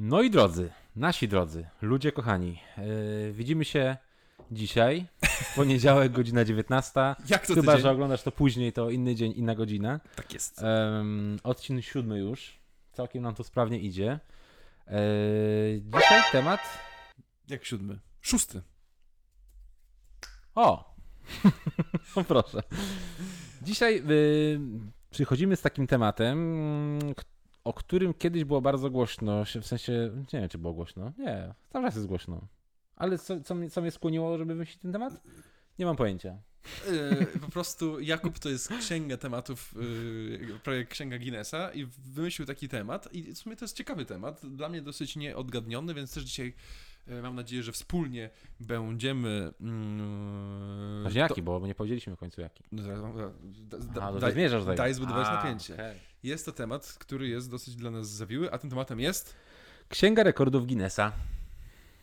No i drodzy, nasi drodzy, ludzie kochani, yy, widzimy się dzisiaj, w poniedziałek, godzina 19. Jak to Chyba, tydzień? że oglądasz to później, to inny dzień, inna godzina. Tak jest. Um, odcinek siódmy już, całkiem nam to sprawnie idzie. Yy, dzisiaj temat... Jak siódmy? Szósty. O! no proszę. Dzisiaj y, przychodzimy z takim tematem, o którym kiedyś było bardzo głośno. W sensie, nie wiem, czy było głośno. Nie, cały czas jest głośno. Ale co, co, mnie, co mnie skłoniło, żeby wymyślić ten temat? Nie mam pojęcia. Yy, po prostu Jakub to jest księga tematów, yy, projekt Księga Guinnessa i wymyślił taki temat i w sumie to jest ciekawy temat, dla mnie dosyć nieodgadniony, więc też dzisiaj mam nadzieję, że wspólnie będziemy... Yy, Właśnie jaki, bo nie powiedzieliśmy w końcu jaki. No zaraz, da- da- A, to daj- zmierzasz daj zbudować A, napięcie. okej. Jest to temat, który jest dosyć dla nas zawiły, a tym tematem jest... Księga rekordów Guinnessa.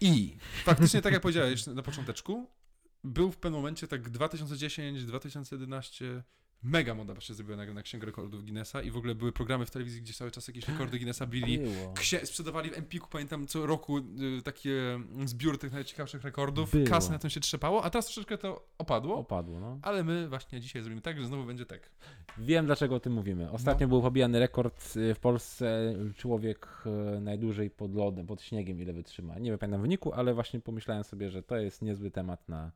I faktycznie, tak jak powiedziałeś na począteczku, był w pewnym momencie tak 2010, 2011 mega moda się zrobiła na, na księgę rekordów Guinnessa i w ogóle były programy w telewizji, gdzie cały czas jakieś rekordy Guinnessa bili. Było. Księ- sprzedawali w Empiku, pamiętam, co roku y, takie zbiór tych najciekawszych rekordów. Było. Kasy na tym się trzepało, a teraz troszeczkę to opadło. Opadło, no. Ale my właśnie dzisiaj zrobimy tak, że znowu będzie tak. Wiem, dlaczego o tym mówimy. Ostatnio był pobijany rekord y, w Polsce. Człowiek y, najdłużej pod lodem, pod śniegiem, ile wytrzyma. Nie wiem, pamiętam wyniku, ale właśnie pomyślałem sobie, że to jest niezły temat na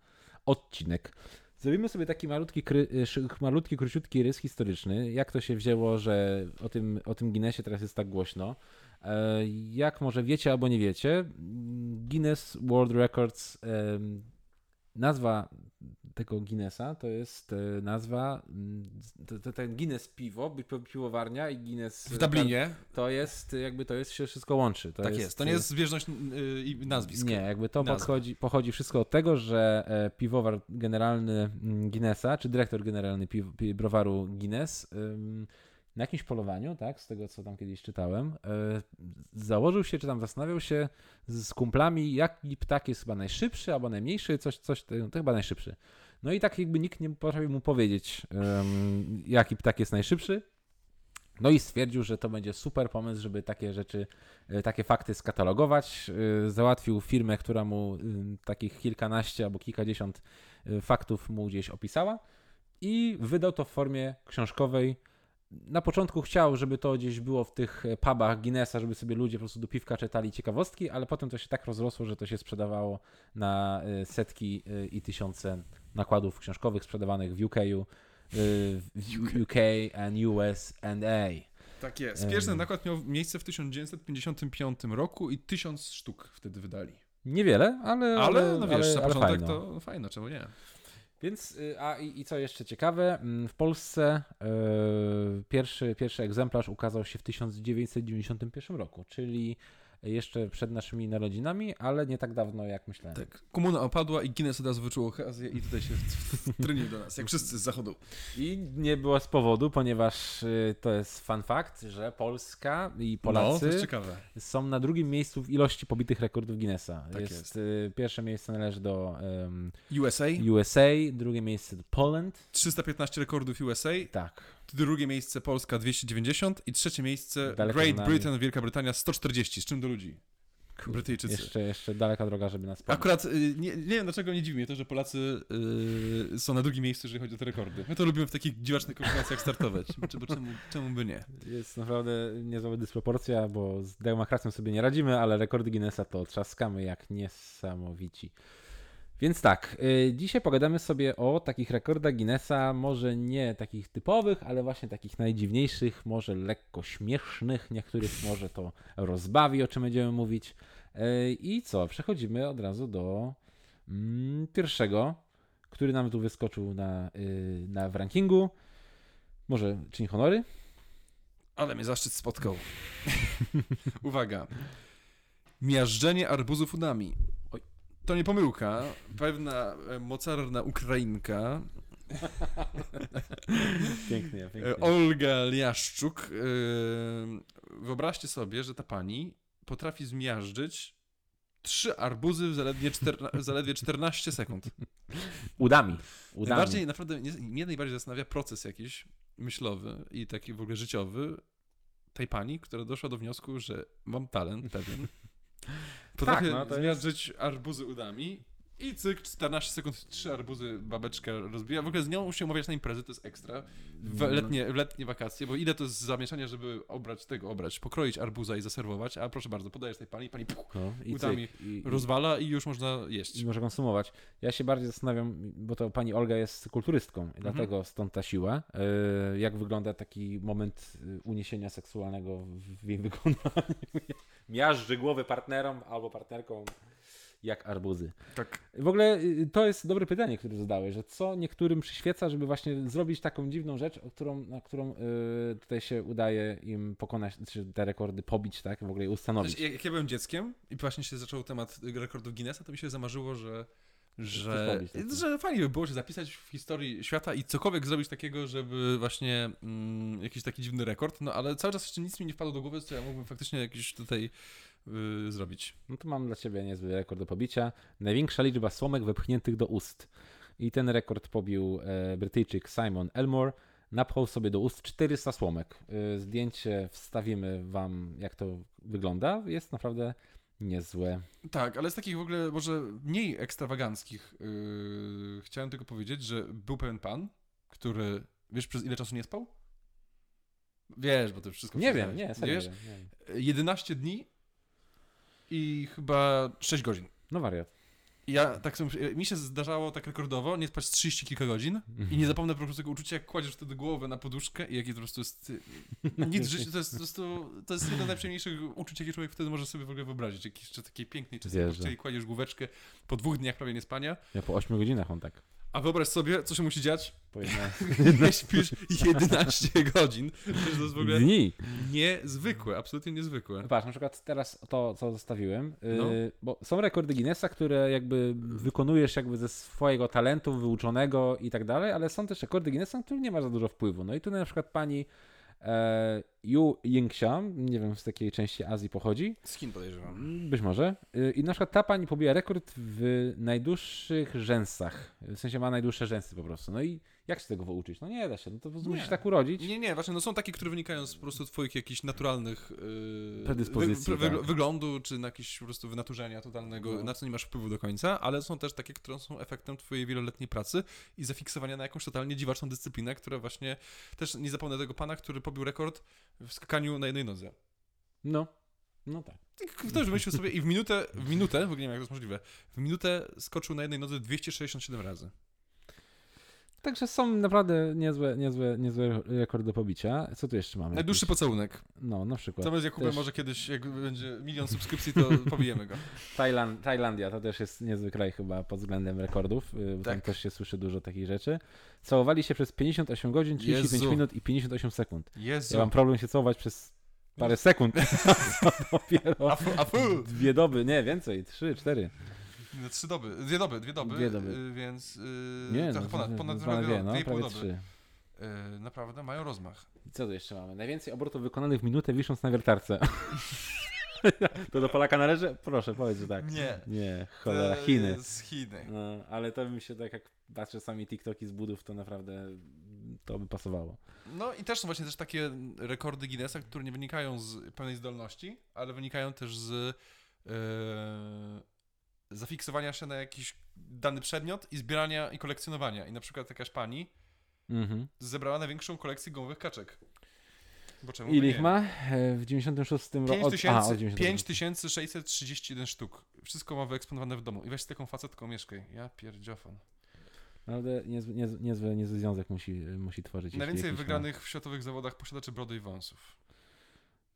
odcinek. Zrobimy sobie taki malutki, kry, y, malutki, króciutki rys historyczny. Jak to się wzięło, że o tym, o tym Guinnessie teraz jest tak głośno. E, Jak może wiecie albo nie wiecie, Guinness World Records, nazwa tego Guinnessa to jest e, nazwa, mm, ten Guinness piwo, pi- piwowarnia i Guinness... W Dublinie. To jest, jakby to jest, się wszystko łączy. To tak jest. To nie jest zbieżność y, i nazwisk. Nie, jakby to podchodzi, pochodzi wszystko od tego, że e, piwowar generalny mm, Guinnessa, czy dyrektor generalny piw, pi, browaru Guinness na jakimś polowaniu, tak, z tego co tam kiedyś czytałem, e, założył się, czy tam zastanawiał się z, kumplami, jaki ptak jest chyba najszybszy albo najmniejszy, coś, coś, to, to chyba najszybszy. No i tak jakby nikt nie potrafił mu powiedzieć, ym, jaki ptak jest najszybszy. No i stwierdził, że to będzie super pomysł, żeby takie rzeczy, e, takie fakty skatalogować. E, Załatwił firmę, która mu takich kilkanaście albo kilkadziesiąt faktów mu gdzieś opisała i wydał to w formie książkowej. Na początku chciał, żeby to gdzieś było w tych e, pubach Guinnessa, żeby sobie ludzie po prostu do piwka czytali ciekawostki, ale potem to się tak rozrosło, że to się sprzedawało na e, setki e, i tysiące nakładów książkowych sprzedawanych w UK, w UK and US and A. Tak jest. Pierwszy nakład miał miejsce w 1955 roku i tysiąc sztuk wtedy wydali. Niewiele, ale, Ale, no wiesz, ale, na początek fajno. to fajno, czemu nie? Więc, y, a i, i co jeszcze ciekawe, mm, w Polsce y, pierwszy, pierwszy egzemplarz ukazał się w 1991 roku, czyli jeszcze przed naszymi narodzinami, ale nie tak dawno jak myślałem. Tak. Komuna opadła i Guinness od razu wyczuł okazję i tutaj się trynił do nas, jak wszyscy z zachodu. I nie było z powodu, ponieważ y, to jest fun fact, że Polska i No, to Polacy jest ciekawe. są na drugim miejscu w ilości pobitych rekordów Guinnessa. Tak jest, jest. y, pierwsze miejsce należy do em, USA, USA, drugie miejsce do Poland. 315 rekordów USA, Tak. Drugie miejsce Polska 290 i trzecie miejsce Daleko Great. Britain, Wielka Brytania 140. Z czym do ludzi? Brytyjczycy. Jeszcze, jeszcze daleka droga, żeby nas pokonać. Akurat y, nie, nie wiem dlaczego nie dziwi mnie to, że Polacy y, są na drugim miejscu, jeżeli chodzi o te rekordy. My to lubimy w takich dziwacznych kombinacjach startować. Czy, bo czemu, czemu by nie? Jest naprawdę niezła dysproporcja, bo z demokracją sobie nie radzimy, ale rekordy Guinnessa to trzaskamy jak niesamowici. Więc tak, y, dzisiaj pogadamy sobie o takich rekordach Guinnessa, może nie takich typowych, ale właśnie takich najdziwniejszych, może lekko śmiesznych, niektórych może to rozbawi, o czym będziemy mówić. Y, I co, przechodzimy od razu do mm, pierwszego, który nam tu wyskoczył na, y, na w rankingu. Może czyń honory? Ale mnie zaszczyt spotkał. Uwaga. Miażdżenie arbuzów udami. To nie pomyłka. Pewna e, mocarna Ukrainka, Pięknie, e, pięknie. Olga Liaszczuk. e, Wyobraźcie sobie, że ta pani potrafi zmiażdżyć trzy arbuzy w zaledwie, czterna, w zaledwie 14 sekund. Udami. Udami. Najbardziej, naprawdę, nie- mnie najbardziej zastanawia proces jakiś myślowy i taki w ogóle życiowy tej pani, która doszła do wniosku, że mam talent pewien. Potrafię no, to zmiażdżyć arbuzy udami i cyk, 14 sekund, trzy arbuzy babeczka rozbija. W ogóle z nią się umawiać na imprezy, to jest ekstra. W No. letnie, w letnie wakacje, bo ile to jest zamieszania, żeby obrać tego, obrać, pokroić arbuza i zaserwować, a proszę bardzo, podajesz tej pani, pani puch, No, i, udami cyk, i, rozwala i już można jeść. i może konsumować. Ja się bardziej zastanawiam, bo to pani Olga jest kulturystką, Mhm. dlatego stąd ta siła. Yy, Jak wygląda taki moment y, uniesienia seksualnego w w jej wykonaniu? Miażdży głowy partnerom albo partnerkom jak arbuzy. Tak. W ogóle y, to jest dobre pytanie, które zadałeś, że co niektórym przyświeca, żeby właśnie zrobić taką dziwną rzecz, o którą, na którą y, tutaj się udaje im pokonać, czy te rekordy pobić, tak, w ogóle ustanowić. Znaczy, jak, jak ja byłem dzieckiem i właśnie się zaczął temat rekordów Guinnessa, to mi się zamarzyło, że że, że fajnie by było się zapisać w historii świata i cokolwiek zrobić takiego, żeby właśnie mm, jakiś taki dziwny rekord, no ale cały czas jeszcze nic mi nie wpadło do głowy, co ja mógłbym faktycznie jakiś tutaj y, zrobić. No to mam dla Ciebie niezły rekord do pobicia. Największa liczba słomek wepchniętych do ust. I ten rekord pobił e, Brytyjczyk Simon Elmore. Napchał sobie do ust 400 słomek. E, zdjęcie wstawimy Wam, jak to wygląda. Jest naprawdę niezłe. Tak, ale z takich w ogóle może mniej ekstrawaganckich yy, chciałem tylko powiedzieć, że był pewien pan, który, wiesz przez ile czasu nie spał? Wiesz, bo to wszystko Nie wiem, nie, serio. Wiesz? Nie wiem. 11 dni i chyba 6 godzin. No wariat. Ja tak sobie, mi się zdarzało tak rekordowo nie spać 30 kilka godzin i nie zapomnę po prostu tego uczucia, jak kładziesz wtedy głowę na poduszkę i jakie to po prostu jest... Nic w życiu, to jest po prostu, to jest jedno z najprzyjemniejszych uczuć, jakie człowiek wtedy może sobie w ogóle wyobrazić. Jakieś jeszcze takiej pięknej czystej i kładziesz główeczkę po dwóch dniach prawie niespania. Ja po 8 godzinach on tak. A wyobraź sobie, co się musi dziać, Po 11 nie śpisz 11 godzin. Przecież to jest w ogóle dni. niezwykłe, absolutnie niezwykłe. Patrz, na przykład teraz to, co zostawiłem, yy, No. bo są rekordy Guinnessa, które jakby wykonujesz jakby ze swojego talentu wyuczonego i tak dalej, ale są też rekordy Guinnessa, na które nie ma za dużo wpływu. No i tu na przykład pani e, Yu Yingxiang, nie wiem z jakiej części Azji pochodzi, Z Chin podejrzewam. być może, yy, i na przykład ta pani pobiła rekord w najdłuższych rzęsach, w sensie ma najdłuższe rzęsy po prostu. No i jak się tego wyuczyć? No nie da się, no to musisz tak urodzić. Nie, nie, właśnie, no są takie, które wynikają z po prostu twoich jakichś naturalnych yy, Predyspozycji, wy, wy, tak. wyglądu, czy na jakieś po prostu wynaturzenia totalnego, No. na co nie masz wpływu do końca, ale są też takie, które są efektem twojej wieloletniej pracy i zafiksowania na jakąś totalnie dziwaczną dyscyplinę, która właśnie, też nie zapomnę tego pana, który pobił rekord w skakaniu na jednej nodze. No, no tak. Ktoś wymyślił sobie i w minutę, w minutę, w ogóle nie wiem jak to jest możliwe, w minutę skoczył na jednej nodze 267 razy. Także są naprawdę niezłe, niezłe, niezłe rekordy do pobicia. Co tu jeszcze mamy? Najdłuższy Jakieś- pocałunek. No, na przykład. To Jakubem Też- może kiedyś, jak będzie milion subskrypcji, to pobijemy go. Tajland, Tajlandia to też jest niezły kraj chyba pod względem rekordów, y, bo tam Tak. też się słyszy dużo takich rzeczy. Całowali się przez 58 godzin, 35 Jezu. minut i 58 sekund. Jezu. Ja mam problem się całować przez parę sekund. Dopiero A fu, a fu. dwie doby, nie, więcej, trzy, cztery. No, Trzy doby, dwie doby, dwie doby, Dwie doby. y, więc y, Nie, trochę no, ponad, ponad dwa, prawie, dwie, no, dwie pół doby. trzy. Y, naprawdę mają rozmach. I co tu jeszcze mamy? Najwięcej obrotów wykonanych w minutę wisząc na wiertarce. to do Polaka należy? Proszę, powiedz, że tak. Nie. Nie, cholera, Chiny. jest Chiny. No, ale to mi się tak jak patrzę sami TikToki z budów, to naprawdę to by pasowało. No i też są właśnie też takie rekordy Guinnessa, które nie wynikają z pewnej zdolności, ale wynikają też z e, zafiksowania się na jakiś dany przedmiot i zbierania i kolekcjonowania. I na przykład jakaś pani Mhm. zebrała największą kolekcję gumowych kaczek. Bo czemu Ile ich ma? E, W 96 roku. 5000 od 90. 5631 sztuk. Wszystko ma wyeksponowane w domu. I weź z taką facetką mieszkaj. Ja pierdziofon. Naprawdę niezły, niezły, niezły, niezły związek musi, musi tworzyć. Najwięcej jakiś ma- wygranych w światowych zawodach posiadaczy brody i wąsów.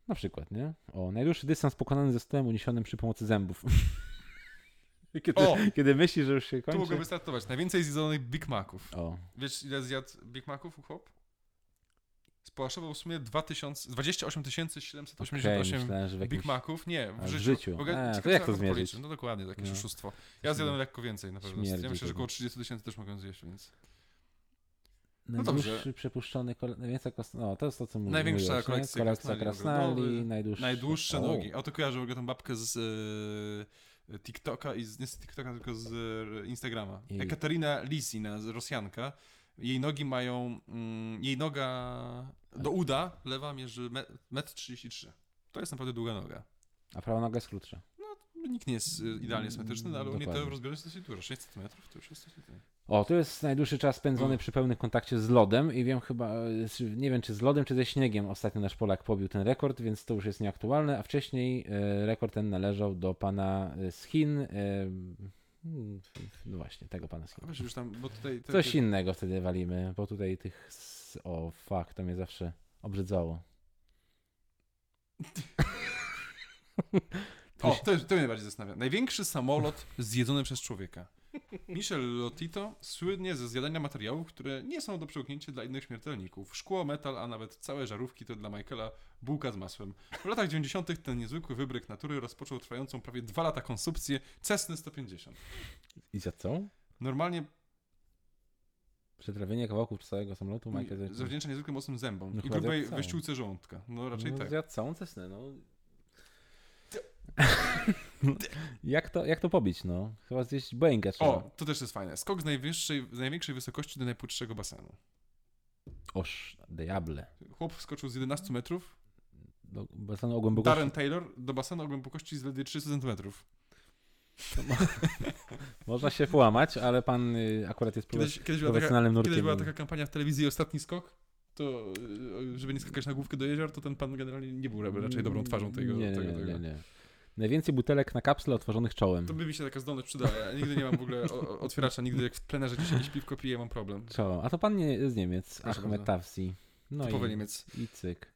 Na przykład, nie? O, najdłuższy dystans pokonany ze stołem uniesionym przy pomocy zębów. Kiedy, O! kiedy myślisz, że już się Tu kończy. mogę wystartować. Najwięcej zjedzonych Big Maców. O, Wiesz, ile zjadł Big Maców chłop? Spłaszczował w sumie 2000, 28 okej, 788 myślałem, że w Big jakimś... Maców. Nie, A, w w życiu. życiu. W ogóle A, to jak to zmierzyć? policzy. No dokładnie, jakieś No. oszustwo. Ja zjadłem lekko więcej na pewno. Śmierdzi Ja myślę, że około 30 tysięcy też mogę zjeść, więc... No dobrze. Najdłuższy przepuszczony, kole... najwięcej kos... No, to jest to, co mówiłeś, Największa kolekcja kolekcja krasnali, krasnali, no, najdłuższe... Najdłuższe o, nogi. A to kojarzę w ogóle tą babkę z e, TikToka i z, nie z TikToka, tylko z e, Instagrama. I- Ekaterina Lisina, Rosjanka. Jej nogi mają, mm, jej noga Do uda lewa mierzy me- 1,33 m. To jest naprawdę długa noga. A prawa noga jest krótsza. Nikt nie jest y, idealnie symetryczny, no, ale u mnie to rozbieżność jest dosyć. 600 metrów to już jest dosyć dużo. O, to jest najdłuższy czas spędzony O. przy pełnym kontakcie z lodem i wiem chyba, nie wiem czy z lodem, czy ze śniegiem ostatnio nasz Polak pobił ten rekord, więc to już jest nieaktualne, a wcześniej e, rekord ten należał do pana e, z Chin, e, mm, no właśnie, tego pana z Chin. już tam, bo tutaj... te- Coś te- innego wtedy walimy, bo tutaj tych, o fuck, to mnie zawsze obrzydzało. O, to, to mnie najbardziej zastanawia. Największy samolot zjedzony przez człowieka. Michel Lotito słynnie ze zjadania materiałów, które nie są do przełknięcia dla innych śmiertelników. Szkło, metal, a nawet całe żarówki to dla Michaela bułka z masłem. W latach 90. ten niezwykły wybryk natury rozpoczął trwającą prawie dwa lata konsumpcję Cessny 150. I za co? Normalnie Przetrawienie kawałków całego samolotu Michael zawdzięcza niezwykle mocnym zębom No i grubej wyściółce żołądka. No raczej no, tak. Zjadł całą cesnę, no. jak, to, jak to pobić, no? Chyba zjeść Boeinga trzeba. O, to też jest fajne. Skok z, najwyższej, z największej wysokości do najpłytszego basenu. Oż, diable. Chłop wskoczył z 11 metrów, Do basenu o głębokości... Darren Taylor do basenu o głębokości zaledwie 300 cm. Można się połamać, ale pan y, akurat jest Kiedyś, kiedyś, była taka, profesjonalnym nurkiem. kiedyś była taka kampania w telewizji Ostatni Skok, to y, żeby nie skakać na główkę do jezior, to ten pan generalnie nie był raczej dobrą twarzą tego. Nie, nie, tego, nie, tego. nie, nie. Najwięcej butelek na kapsle otworzonych czołem. To by mi się taka zdolność przydała. Ja nigdy nie mam w ogóle otwieracza, nigdy jak w plenerze gdzieś jakieś piwko piję, mam problem. Czołem. A to pan nie z Niemiec, Proszę Ahmed. Tafsi. No Typowy i, Niemiec. i cyk.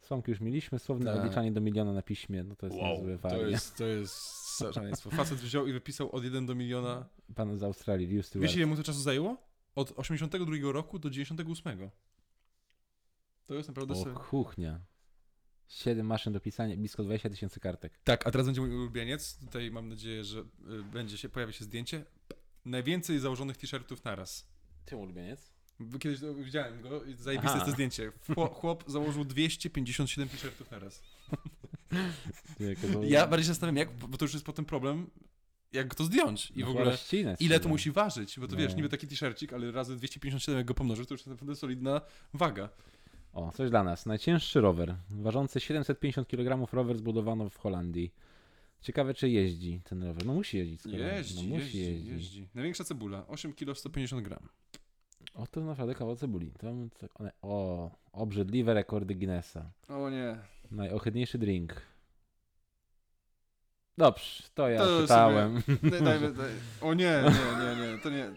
Słomki już mieliśmy, słowne Tak. odliczanie do miliona na piśmie, no to jest niezły to jest, to jest szaleństwo. Facet wziął i wypisał od 1 do miliona. Pan z Australii, Liu Stewart. Wiesz ile mu to czasu zajęło? Od 82 roku do 98. To jest naprawdę... O kuchnia. Siedem maszyn do pisania, blisko 20 tysięcy kartek. Tak, a teraz będzie mój ulubieniec. Tutaj mam nadzieję, że y, będzie się, pojawi się zdjęcie. Najwięcej założonych t-shirtów naraz. Ty ulubieniec? Kiedyś to widziałem go i zajebiste Aha. jest to zdjęcie. Chłop, założył 257 t-shirtów naraz. Ja bardziej się zastanawiam, jak, bo to już jest potem problem, jak go to zdjąć. I w ogóle ile to musi ważyć, bo to wiesz, No. niby taki t-shircik, ale razy 257 jak go pomnożysz, to już jest naprawdę solidna waga. O, coś dla nas. Najcięższy rower. Ważący 750 kg rower zbudowano w Holandii. Ciekawe, czy jeździ ten rower. No musi jeździć. Skoro. Jeździ, no, musi jeździ, jeździć. jeździ. Największa cebula, 8 kg 150 gram. O, to naprawdę kawał cebuli. To, to, one, o, obrzydliwe rekordy Guinnessa. O nie. Najohydniejszy drink. Dobrze, to ja To czytałem. Daj, daj, daj. O nie, nie, nie, nie, to nie.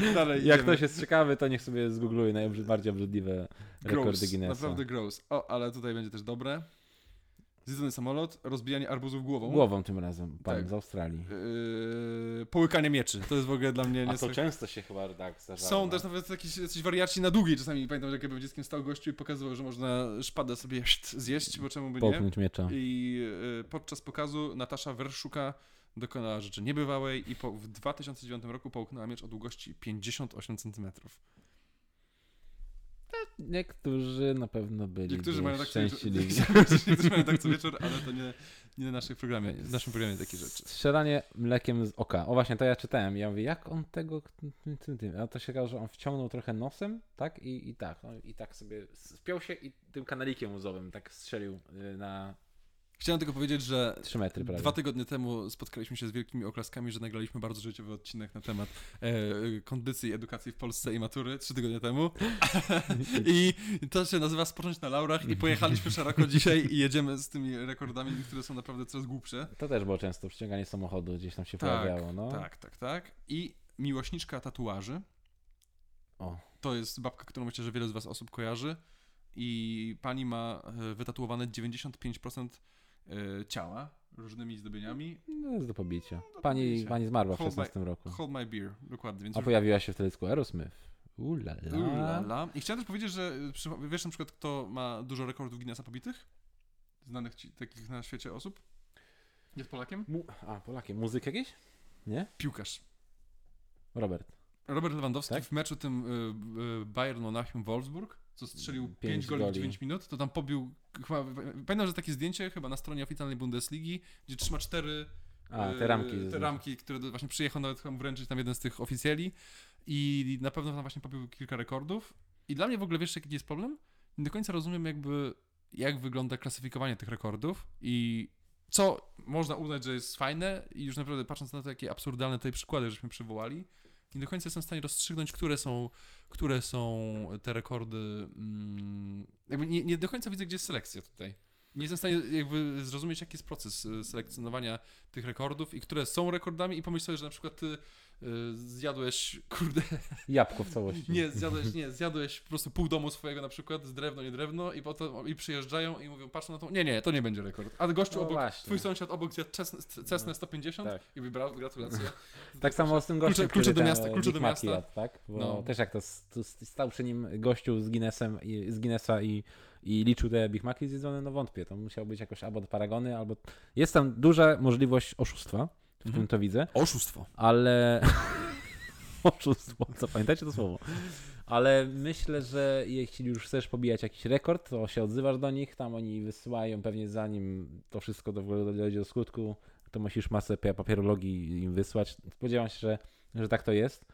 nie. Dalej Jak idziemy. ktoś jest ciekawy, to niech sobie zgoogluje najbardziej obrzydliwe rekordy Gross, Guinnessa. Naprawdę gross. O, ale tutaj będzie też dobre. Zjedzony samolot, rozbijanie arbuzów głową. Głową tym razem, pan Tak. z Australii. Yy, połykanie mieczy. To jest w ogóle dla mnie A to często się chyba tak zdarzało. Są no. też nawet jakieś, jacyś wariaci na długiej czasami. Pamiętam, że jak ja byłem dzieckiem stał gościu i pokazywał, że można szpadę sobie zjeść, bo czemu by nie. Połknąć miecza. I y, podczas pokazu Natasza Werszuka dokonała rzeczy niebywałej i po, w 2009 roku połknęła miecz o długości 58 cm. Niektórzy na pewno byli Niektórzy mają tak szczęśliwi. niektórzy mają tak co wieczór, ale to nie, nie na naszym programie. W naszym programie takie rzeczy. Strzelanie mlekiem z oka. O właśnie, to ja czytałem. Ja mówię, jak on tego... A to się okazało, że on wciągnął trochę nosem, tak? I, i tak. No, I tak sobie spiął się i tym kanalikiem łzowym tak strzelił y, na Chciałem tylko powiedzieć, że 3 metry. Dwa tygodnie temu spotkaliśmy się z wielkimi oklaskami, że nagraliśmy bardzo życiowy odcinek na temat e, kondycji edukacji w Polsce i matury trzy tygodnie temu. I to się nazywa Spocząć na laurach i pojechaliśmy szeroko dzisiaj i jedziemy z tymi rekordami, które są naprawdę coraz głupsze. To też było często przyciąganie samochodu, gdzieś tam się Tak, pojawiało. No. Tak, tak, tak. I miłośniczka tatuaży. O. To jest babka, którą myślę, że wiele z was osób kojarzy. I pani ma e, wytatuowane 95% e, ciała różnymi zdobieniami. No, jest do pobicia. do Pani, pobicia. pani zmarła w Hold my- 16 roku. Hold my beer, dokładnie. Więc A już- pojawiła się w teledysku Aerosmith. Ulala. Ulala. I chciałem też powiedzieć, że przy- wiesz na przykład, kto ma dużo rekordów Guinnessa pobitych? Znanych ci takich na świecie osób? Jest Polakiem? Mu- A, Polakiem. Muzyk jakiś? Nie? Piłkarz. Robert. Robert Lewandowski Tak? w meczu tym y, y, Bayern Monachium Wolfsburg, co strzelił Pięć 5 goli w goli. 9 minut, to tam pobił chyba, pamiętam, że takie zdjęcie chyba na stronie oficjalnej Bundesligi, gdzie trzyma cztery A, te ramki. te ramki, które właśnie przyjechał nawet chyba wręczyć tam jeden z tych oficjeli i na pewno tam właśnie pobił kilka rekordów. I dla mnie w ogóle wiesz jaki jest problem? nie do końca rozumiem jakby, jak wygląda klasyfikowanie tych rekordów i co można uznać, że jest fajne i już naprawdę patrząc na to, jakie absurdalne tutaj przykłady żeśmy przywołali, nie do końca jestem w stanie rozstrzygnąć, które są, które są te rekordy. Mm, jakby nie, nie do końca widzę, gdzie jest selekcja tutaj. Nie jestem w stanie jakby zrozumieć, jaki jest proces y, selekcjonowania tych rekordów i które są rekordami i pomyśl sobie, że na przykład y, zjadłeś, kurde, Jabłko w całości. nie, zjadłeś, nie, zjadłeś po prostu pół domu swojego na przykład, z drewno, nie drewno i potem i przyjeżdżają i mówią, patrzą na to, nie, nie, to nie będzie rekord. A gościu No obok, właśnie. twój sąsiad obok zjadł Cessna, Cessna 150 Tak. i wybrał, gratulacje. Tak samo z tym gościem, Klucze- do miasta, klucze do miasta. Jadł, tak? Bo No. też jak to stał przy nim gościu z Guinnessem, z Guinnessa i, i liczył te Big Maci zjedzone, no wątpię. To musiał być jakoś albo paragony, albo... Jest tam duża możliwość oszustwa, w Mhm. tym to widzę, Oszustwo. ale... oszustwo, zapamiętajcie to słowo. Ale myślę, że jeśli już chcesz pobijać jakiś rekord, to się odzywasz do nich, tam oni wysyłają pewnie zanim to wszystko do, dojdzie do skutku, to musisz masę pa- papierologii im wysłać. Spodziewam się, że, że tak to jest.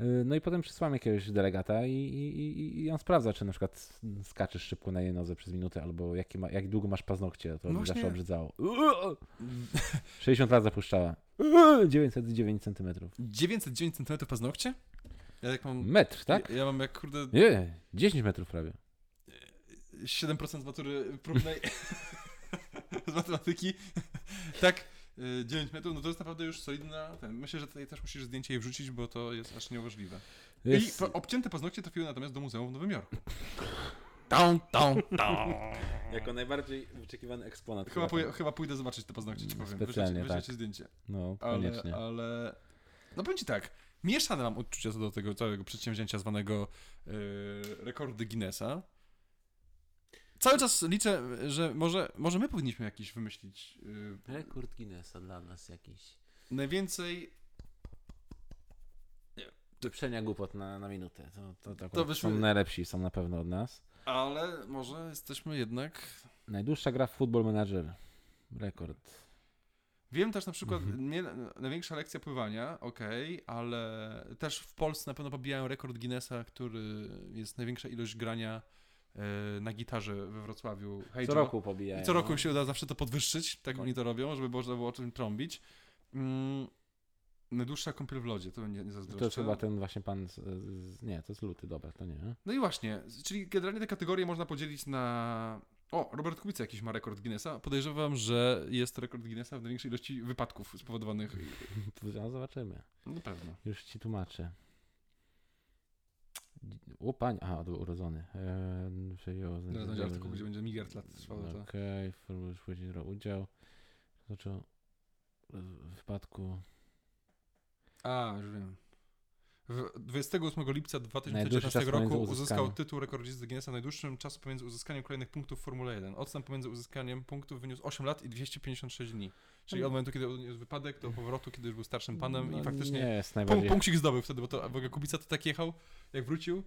Yy, No i potem przysłamy jakiegoś delegata i, i, i- on sprawdza, czy na przykład skaczesz szybko na jej nodze przez minutę, albo jakie ma, jak długo masz paznokcie, to No właśnie. zawsze obrzydzało. 60 lat zapuszczała. 909 centymetrów. 909 cm paznokcie? Ja jak mam... Metr, tak? Ja, ja mam jak kurde Nie, 10 metrów prawie. 7% z matury próbnej z matematyki. tak, y, 9 metrów, no to jest naprawdę już solidna. Ten. Myślę, że tutaj też musisz zdjęcie jej wrzucić, bo to jest aż niemożliwe. Jest, I po, obcięte paznokcie trafiły natomiast do muzeum w Nowym Jorku. Down, down, down. jako najbardziej wyczekiwany eksponat. Chyba, pój- chyba pójdę zobaczyć te paznokcie, ci powiem. Specjalnie, Wyślecie, tak. zdjęcie. No, Ale, koniecznie. ale... No powiem ci tak, mieszane mam odczucia co do tego całego przedsięwzięcia zwanego yy, rekordy Guinnessa. Cały czas liczę, że może, może my powinniśmy jakiś wymyślić yy, Rekord Guinnessa dla nas jakiś. najwięcej... Wyprzenia głupot na, na minutę. To, to, to, To wyszły- Są najlepsi, są na pewno od nas. Ale może jesteśmy jednak... Najdłuższa gra w Football Manager. Rekord. Wiem też na przykład, Mhm. mnie największa lekcja pływania, okej, ale też w Polsce na pewno pobijają rekord Guinnessa, który jest największa ilość grania na gitarze we Wrocławiu. Hej Co Joe. roku pobijają. I co roku się uda zawsze to podwyższyć, tak oni to robią, żeby można było o czym trąbić. Mm, najdłuższa kąpiel w lodzie, to nie, nie zazdroszczę. To jest chyba ten właśnie pan. Z, z, nie, to jest luty, dobra, to nie. No i właśnie, czyli generalnie te kategorie można podzielić na... O, Robert Kubica jakiś ma rekord Guinnessa. Podejrzewam, że jest rekord Guinnessa w największej ilości wypadków spowodowanych... No, zobaczymy. Na pewno. Już ci tłumaczę. O, pań. Aha, urodzony. Eee, Zaraz będzie artykuł, gdzie będzie miliard lat trwało to. Okej, okay, później brał udział. Zaczął w wypadku. A, już wiem. W 28 lipca Najdłuższy 2019 czas pomiędzy roku uzyskał tytuł rekordzisty Guinnessa najdłuższym czasu pomiędzy uzyskaniem kolejnych punktów w Formule 1. Odstęp pomiędzy uzyskaniem punktów wyniósł 8 lat i 256 dni. Czyli od momentu, kiedy odniósł wypadek, do powrotu, kiedy już był starszym panem No, i faktycznie Nie jest punkt, punkcik zdobył wtedy, bo to w ogóle Kubica to tak jechał, jak wrócił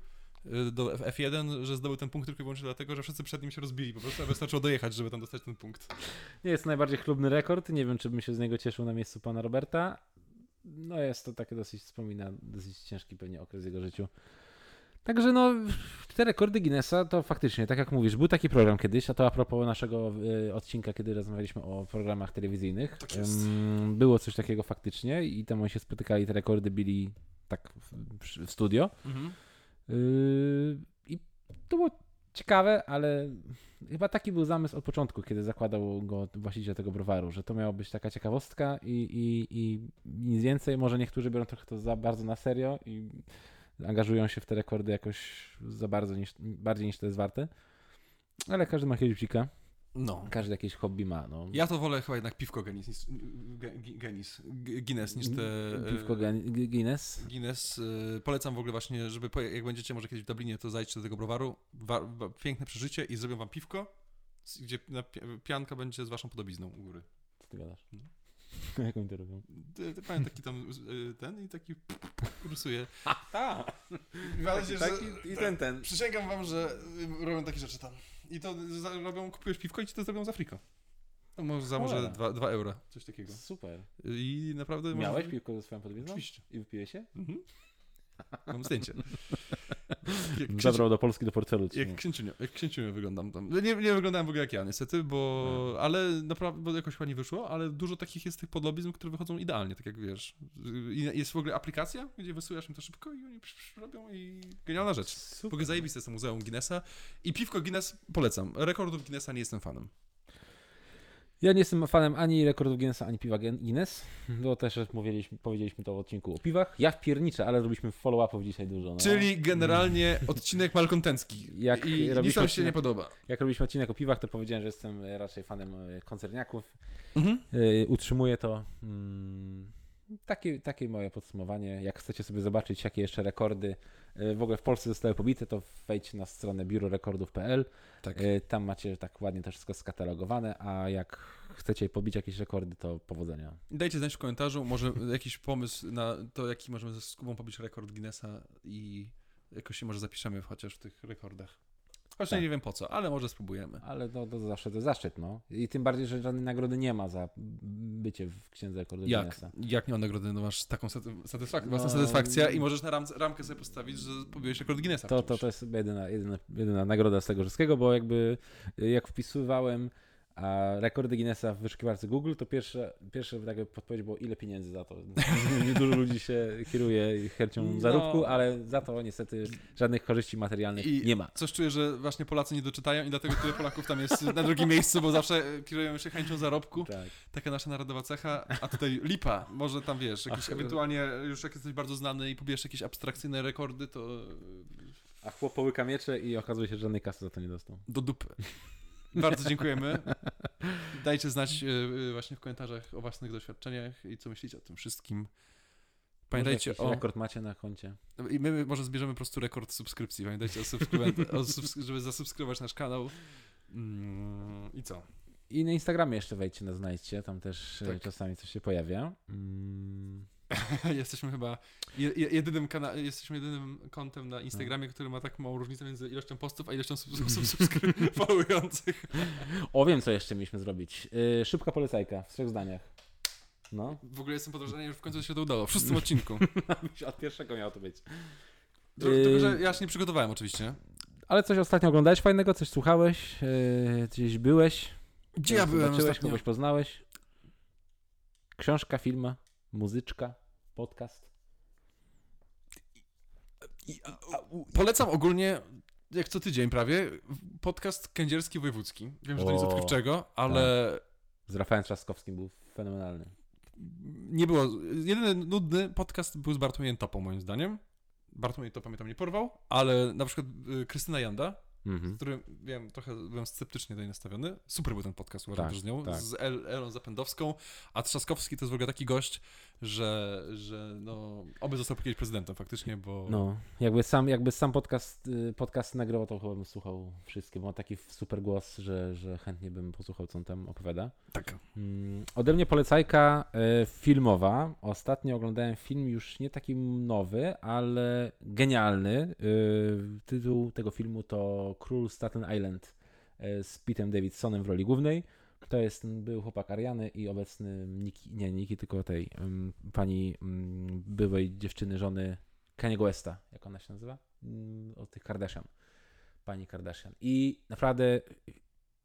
y, do F- F1, że zdobył ten punkt tylko i wyłącznie dlatego, że wszyscy przed nim się rozbili po prostu, a wystarczyło dojechać, żeby tam dostać ten punkt. Nie jest najbardziej chlubny rekord. Nie wiem, czy bym się z niego cieszył na miejscu pana Roberta. No jest to takie dosyć, wspomina, dosyć ciężki pewnie okres w jego życiu. Także no, te rekordy Guinnessa to faktycznie, tak jak mówisz, był taki program kiedyś, a to a propos naszego y, odcinka, kiedy rozmawialiśmy o programach telewizyjnych. Tak jest. Ym, było coś takiego faktycznie i tam oni się spotykali, te rekordy bili tak w, studio. Yy, I to było ciekawe, ale chyba taki był zamysł od początku, kiedy zakładał go właściciel tego browaru, że to miała być taka ciekawostka i, i, i nic więcej. Może niektórzy biorą trochę to za bardzo na serio i angażują się w te rekordy jakoś za bardzo, niż, bardziej niż to jest warte. Ale każdy ma bzika, No. każdy jakieś hobby ma. No. Ja to wolę chyba jednak piwko Genis, niż, Ge- Ge- Genis, G- Guinness niż te... e, Piwko Guinness. Guinness. y, polecam w ogóle właśnie, żeby jak będziecie może kiedyś w Dublinie, to zajdźcie do tego browaru. Wa, wa, piękne przeżycie i zrobią wam piwko, gdzie pianka będzie z waszą podobizną u góry. Co ty gadasz? No. Jak oni to robią? Pamiętam taki tam y, ten i taki rysuje. Tak. Taki- i ten, ten. Przysięgam wam, że robią takie rzeczy tam. I to za, robią, kupujesz piwko i ci to zrobią z Afrika. To może za może Cholera. 2 euro, coś takiego. Super. I naprawdę... Miałeś może... piwko ze swoją podobizną? Oczywiście. I wypiłeś się? Mhm. Mam zdjęcie. Jak księciu, Zabrał do Polski do portfelu. jak nie? księciunio, jak księciunio wyglądam tam. No Nie, nie wyglądałem w ogóle jak ja, niestety, bo... No. Ale naprawdę, bo jakoś chyba nie wyszło, ale dużo takich jest tych podobizm, które wychodzą idealnie, tak jak wiesz. Jest w ogóle aplikacja, gdzie wysyłasz im to szybko i oni robią i... Genialna rzecz. W Super. ogóle zajebiste jest to Muzeum Guinnessa. I piwko Guinness polecam. Rekordów Guinnessa nie jestem fanem. Ja nie jestem fanem ani rekordów Guinnessa, ani piwa Guinness, bo też mówiliśmy, powiedzieliśmy to w odcinku o piwach. Ja wpierniczę, ale robiliśmy follow-upów dzisiaj dużo. No. Czyli generalnie odcinek malkontencki. Jak I nic nam się nie podoba. Jak robiliśmy odcinek o piwach, to powiedziałem, że jestem e, raczej fanem e, koncerniaków. Mhm. Yy, utrzymuję to. Mm, takie, takie moje podsumowanie. Jak chcecie sobie zobaczyć, jakie jeszcze rekordy yy, w ogóle w Polsce zostały pobite, to wejdźcie na stronę biurorekordów.pl. Tak. Yy, Tam macie tak ładnie to wszystko skatalogowane, a jak chcecie pobić jakieś rekordy, to powodzenia. Dajcie znać w komentarzu, może jakiś pomysł na to, jaki możemy z Kubą pobić rekord Guinnessa i jakoś się może zapiszemy chociaż w tych rekordach. Chociaż Tak. nie wiem po co, ale może spróbujemy. Ale no, to zawsze to zaszczyt, no. I tym bardziej, że żadnej nagrody nie ma za bycie w księdze rekordów Jak? Jak nie ma nagrody, no masz taką saty- satysfakcję, No. własna satysfakcja i możesz na ram ramkę sobie postawić, że pobiłeś rekord Guinnessa. To, to, to jest jedyna, jedyna, jedyna nagroda z tego wszystkiego, bo jakby jak wpisywałem a rekordy Guinnessa w wyszukiwarce Google, to pierwsze, pierwsze jakby podpowiedź było ile pieniędzy za to. Dużo ludzi się kieruje chęcią No. zarobku, ale za to niestety żadnych korzyści materialnych I nie ma. Coś czuję, że właśnie Polacy nie doczytają i dlatego tyle Polaków tam jest na drugim miejscu, bo zawsze kierują się chęcią zarobku. Tak. Taka nasza narodowa cecha, a tutaj lipa. Może tam wiesz, jakieś Ach, ewentualnie już jak jesteś bardzo znany i pobierz jakieś abstrakcyjne rekordy, to A chłop połyka miecze i okazuje się, że żadnej kasy za to nie dostał. do dupy. Bardzo dziękujemy. Dajcie znać e, e, właśnie w komentarzach o własnych doświadczeniach i co myślicie o tym wszystkim. Pamiętajcie o... rekord macie na koncie. I my może zbierzemy po prostu rekord subskrypcji. Pamiętajcie o, subskryben- o subsk- żeby zasubskrybować nasz kanał. Mm, I co? I na Instagramie jeszcze wejdźcie, nas znajdźcie, tam też e, Tak. czasami coś się pojawia. Mm. jesteśmy chyba je, je- jedynym kana- jesteśmy jedynym kontem na Instagramie, który ma tak małą różnicę między ilością postów, a ilością sub- sub- subskrybujących. O, wiem, co jeszcze mieliśmy zrobić. Yy, szybka polecajka w trzech zdaniach. No. W ogóle jestem podejrzany, że w końcu się to udało. W szóstym odcinku. Od pierwszego miało to być. Tylko, że ja się nie przygotowałem oczywiście. Ale coś ostatnio oglądałeś fajnego, coś słuchałeś, yy, gdzieś byłeś, Gdzie ja byłem ostatnio? kogoś poznałeś. Książka, film, muzyczka, podcast. I, a, u, polecam ogólnie, jak co tydzień prawie, podcast kędzierski wojewódzki. Wiem, że to nic O, tak. odkrywczego, ale Z Rafałem Trzaskowskim był fenomenalny. nie było. Jedyny nudny podcast był z Bartłomiejem Topą, moim zdaniem. Bartłomiej Topa mnie tam nie porwał, ale na przykład y, Krystyna Janda, Mhm. z którym wiem, trochę byłem sceptycznie tutaj nastawiony. Super był ten podcast, uważam Tak, też z nią, tak. z El, Elą Zapędowską, a Trzaskowski to jest w ogóle taki gość, że, że no, oby został kiedyś prezydentem faktycznie, bo No, jakby sam, jakby sam podcast, y, podcast nagrywał, to chyba bym słuchał wszystkie, bo ma taki super głos, że, że chętnie bym posłuchał, co on tam opowiada. tak. Mm, Ode mnie polecajka e, filmowa. Ostatnio oglądałem film już nie taki nowy, ale genialny. E, Tytuł tego filmu to Król Staten Island e, z Petem Davidsonem w roli głównej. To jest był chłopak Ariany i obecny Niki, nie Niki, tylko tej mm, pani mm, byłej dziewczyny, żony Kaniego Westa, jak ona się nazywa? Mm, Od tych Kardashian. Pani Kardashian. I naprawdę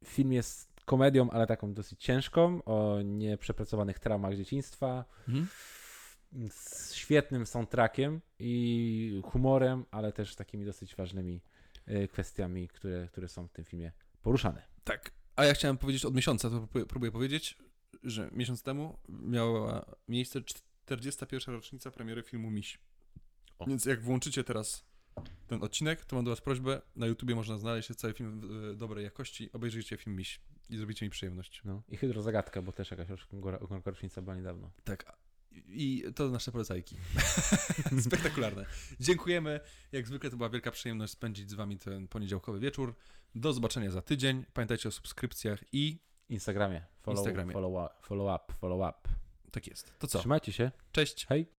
film jest komedią, ale taką dosyć ciężką, o nieprzepracowanych traumach dzieciństwa, Mhm. z świetnym soundtrackiem i humorem, ale też takimi dosyć ważnymi kwestiami, które, które są w tym filmie poruszane. Tak. A ja chciałem powiedzieć od miesiąca, to próbuję, powiedzieć, że miesiąc temu miała miejsce 41. rocznica premiery filmu Miś. O. Więc jak włączycie teraz ten odcinek, to mam do Was prośbę. Na YouTubie można znaleźć cały film w e, dobrej jakości. Obejrzyjcie film Miś i zrobicie mi przyjemność. No. I Hydrozagadka, bo też jakaś rocznica była niedawno. Tak. I to nasze polecajki. Spektakularne. Dziękujemy. Jak zwykle to była wielka przyjemność spędzić z Wami ten poniedziałkowy wieczór. Do zobaczenia za tydzień. Pamiętajcie o subskrypcjach i Instagramie. Follow, Instagramie. Follow, up, follow up, follow up. tak jest. To co? Trzymajcie się. Cześć. Hej.